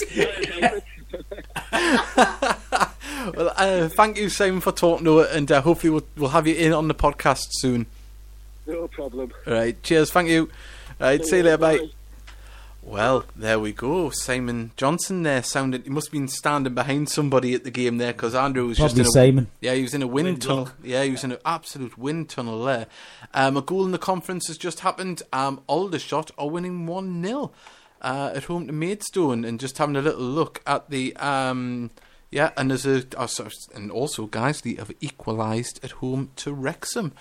well, uh, thank you, Simon, for talking to it, and uh, hopefully we'll we'll have you in on the podcast soon. no problem. All right, cheers. Thank you. All right, see you later. Bye. Well, there we go. Simon Johnson there sounded. He must have been standing behind somebody at the game there because Andrew was Probably just in a, Simon. Yeah, he was in a wind, Wind tunnel. tunnel. Yeah, he was in an absolute wind tunnel there. Um, a goal in the conference has just happened. Um, Aldershot are winning 1 0 uh, at home to Maidstone and just having a little look at the. Um, yeah, and there's a. Oh, sorry, and also, Guiseley have equalised at home to Wrexham.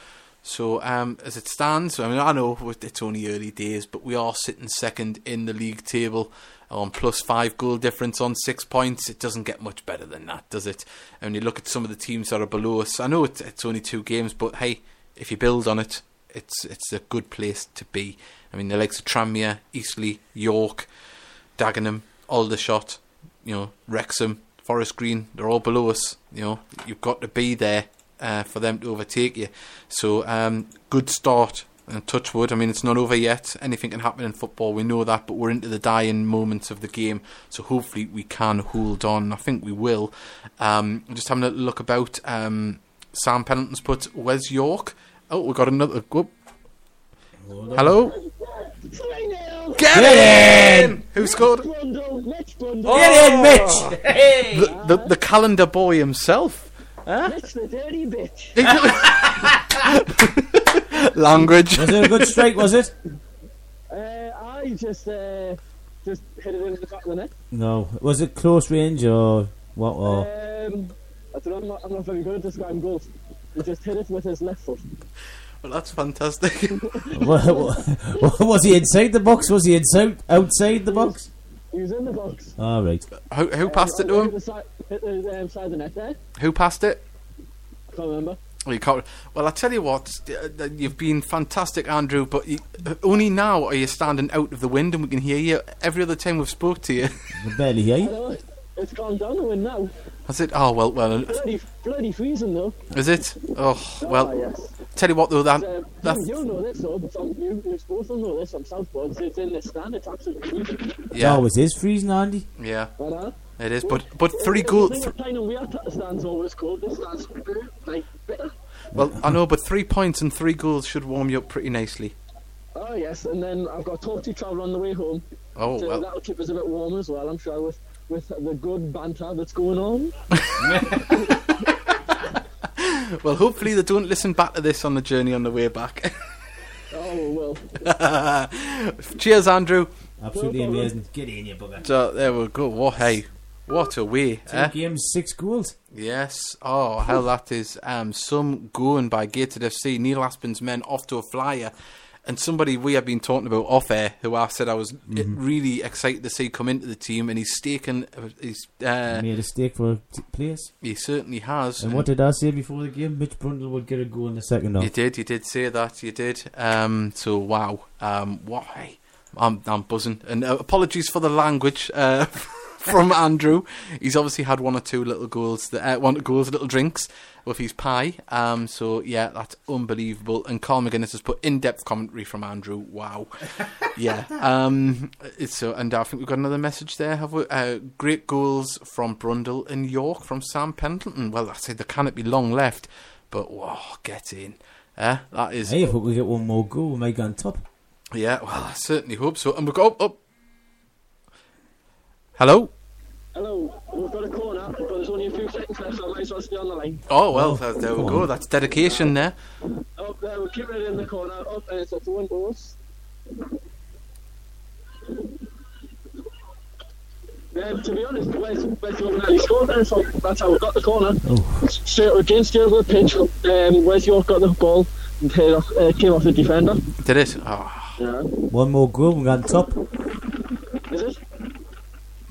So, um, as it stands, I mean, I know it's only early days, but we are sitting second in the league table on plus five goal difference on six points. It doesn't get much better than that, does it? And you look at some of the teams that are below us, I know it's, it's only two games, but hey, if you build on it, it's it's a good place to be. I mean, the likes of Tranmere, Eastleigh, York, Dagenham, Aldershot, you know, Wrexham, Forest Green, they're all below us. You know, you've got to be there uh, for them to overtake you. So, um, good start. And touch wood. I mean, it's not over yet. Anything can happen in football. We know that, but we're into the dying moments of the game. So hopefully we can hold on. I think we will. Um, just having a look about. Um, Sam Pennington's put Wes York. Oh, we got another. Whoop. Hello. Get, Get in! Who scored? Brundle, Mitch Brundle. Get in, Mitch! Hey! The, the, the calendar boy himself. Mitch the dirty bitch. Language. Was it a good strike, was it? Uh, I just uh, just hit it into the back of the net. No. Was it close range or what? Or Um, I don't know, I'm not, I'm not very good at describing goals. He just hit it with his left foot. Well, that's fantastic. What- what- was he inside the box? Was he inside outside the box? He was in the box. All right. who, who passed it to him? the side, hit the um, side of the net there. Who passed it? I can't remember. Well, you can't. Well, I tell you what, uh, you've been fantastic, Andrew. But you, uh, only now are you standing out of the wind, and we can hear you. Every other time we've spoke to you, I can barely hear I you. Know, it's gone down the wind now. I it? "Oh well, well, Bloody, bloody freezing though. is it? Oh Ah, well, yes. tell you what though, that Um, that you, you know this though, but some, you, you both will know this. I'm Southport. It's in the stand. It's absolutely freezing. yeah, Oh, it is freezing, Andy. yeah, I know. it is. But but three goals. The Th- thing with playing in weird stands always cold. This stand's like bitter. well, I know, but three points and three goals should warm you up pretty nicely. Oh yes, and then I've got Torty travel on the way home. Oh so well, that'll keep us a bit warm as well. I'm sure with with the good banter that's going on. well, hopefully they don't listen back to this on the journey on the way back. Oh well. Cheers, Andrew. Absolutely amazing. Get in, you bugger. So there we go. What hey, what a way, Two eh? games, six goals. Yes. Oh, hell, that is um, some going by Gateshead FC. Neil Aspin's men off to a flyer. And somebody we have been talking about off air, who I said I was eh, really excited to see come into the team, and he's staken. uh, He's uh, Made a stake for t- players. he certainly has. And what did I say before the game? Mitch Brundle would get a goal in the second half. You did, you did say that, you did. Um, so wow, um, what? Hey, I'm I'm buzzing. And uh, apologies for the language uh, from Andrew. He's obviously had one or two little goals, that, uh, one goals, little drinks with his pie. Um, so yeah, that's unbelievable. And Carl McGuinness has put in-depth commentary from Andrew. Wow, yeah. Um, so, and I think we've got another message there. Have we? Uh, great goals from Brundle and York from Sam Pendleton. Well, I said there cannot be long left, but whoa, get in. Eh? That is Hey, if we get one more goal, we might go on top. yeah, well, I certainly hope so. And we go up, up. Hello. Hello. We've got a corner, but there's only a few seconds left, so I might as well stay on the line. Oh well, Oh, there, there we go go. That's dedication there. Up there, we're keeping it in the corner. Up, and it's at the windows. Yeah, to be honest, Wes, Wes York nearly scored there, so that's how we got the corner. Oh, Straight against the other pitch, um, Wes York got the ball and hit off, uh, came off the defender. Did it? Oh, Yeah. one more goal, we go on top. Is it?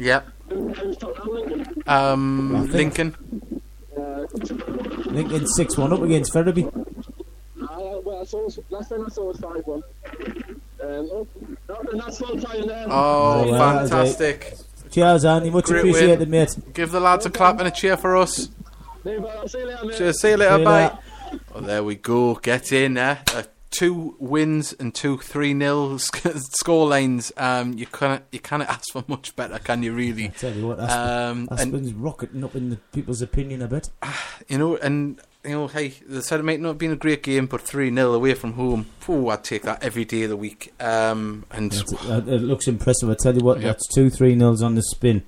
Yeah. Who- Who's top now, Lincoln? Um, I think- Lincoln. Uh, Lincoln 6 1 up against Ferriby. Uh, well, I saw last time I saw it 5 1. Um, oh, that's full time there. Oh, Oh, well, fantastic! Cheers, Andy. Much Great appreciated, win. mate. Give the lads a clap and a cheer for us. There, see you later, mate. Cheers. See you later. See you Bye. later. Well, there we go. Get in there. Uh, two wins and two three nil score lines. Um, you can't you can't ask for much better, can you? I Really? tell you what, Aspin, Um, and Aspin's rocketing up in the people's opinion a bit. you know, and you know, hey, they said it might not have been a great game, but three 0 away from home. oh, I'd take that every day of the week. Um, and uh, it looks impressive. I tell you what, Yep. that's two 3 nils on the spin.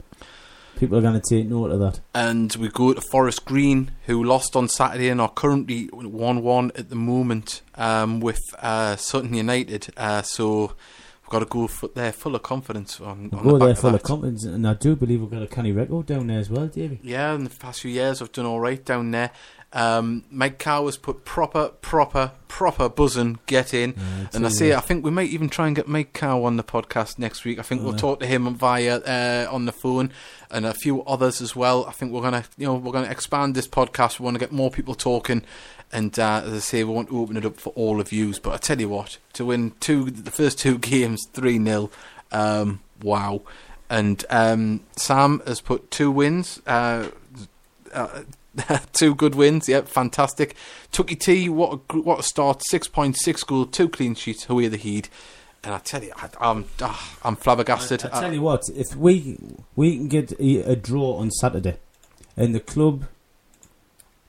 People are going to take note of that. and we go to Forest Green, who lost on Saturday and are currently one one at the moment um, with uh, Sutton United. Uh, so we've got to go for, there full of confidence on, We'll on go back there full that. of confidence, and I do believe we've got a canny record down there as well, Davey. Yeah, in the past few years, I've done all right down there. Um, Cow has put proper, proper, proper buzzing, get in. And I say, I think we might even try and get Mike Cow on the podcast next week. I think we'll talk to him via uh, on the phone and a few others as well. I think we're gonna, you know, we're gonna expand this podcast. We want to get more people talking, and uh, as I say, we want to open it up for all of yous. But I tell you what, to win two, the first two games, three 0 um, wow. And um, Sam has put two wins. Uh, uh, two good wins. Yep, fantastic. Tucky T, what a, what a start! Six point six goal, two clean sheets. Away the heat, and I tell you, I, I'm ah, I'm flabbergasted. I tell you what, if we we can get a, a draw on Saturday, and the club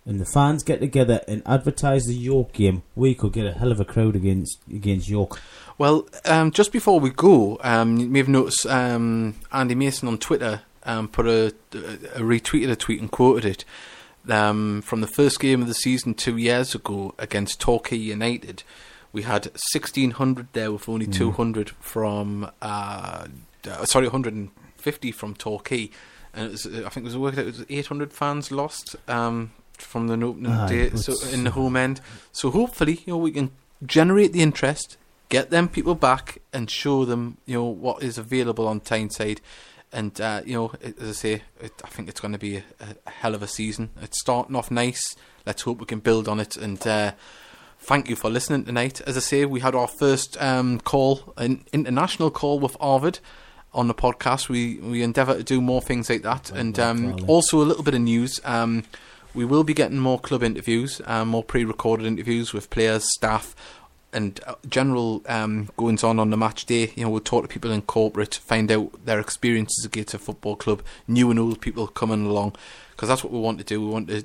and the fans get together and advertise the York game, we could get a hell of a crowd against against York. Well, um, just before we go, um, you may have noticed um, Andy Mason on Twitter um, put a, a retweeted a tweet and quoted it um, from the first game of the season two years ago against Torquay United. We had 1,600 there with only 200 from, uh, uh, sorry, 150 from Torquay. And it was, I think it was worked out, it was 800 fans lost um, from the opening Aye, day so in the home end. So hopefully, you know, we can generate the interest, get them people back, and show them, you know, what is available on Tyneside. And uh, you know, as I say, it, I think it's going to be a, a hell of a season. It's starting off nice. Let's hope we can build on it. And uh, thank you for listening tonight. As I say, we had our first um, call, an international call with Arvid on the podcast. We we endeavour to do more things like that, and um, also a little bit of news. Um, we will be getting more club interviews, um, more pre-recorded interviews with players, staff, and uh, general um, goings on on the match day. You know, we'll talk to people in corporate, find out their experiences at Gator Football Club, new and old people coming along, because that's what we want to do. We want to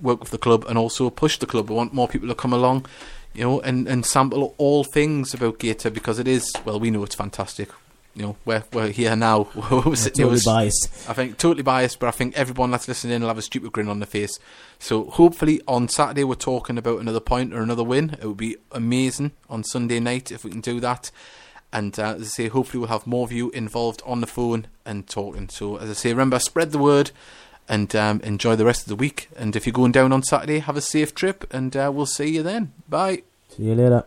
work with the club and also push the club. We want more people to come along, you know, and, and sample all things about Gator because it is, well, we know it's fantastic. You know, we're, we're here now. we're sitting here Totally with- biased. I think totally biased, but I think everyone that's listening will have a stupid grin on their face. So hopefully on Saturday we're talking about another point or another win. It would be amazing on Sunday night if we can do that. And uh, as I say, hopefully we'll have more of you involved on the phone and talking. So as I say, remember spread the word and um, enjoy the rest of the week. And if you're going down on Saturday, have a safe trip, and uh, we'll see you then. Bye. See you later.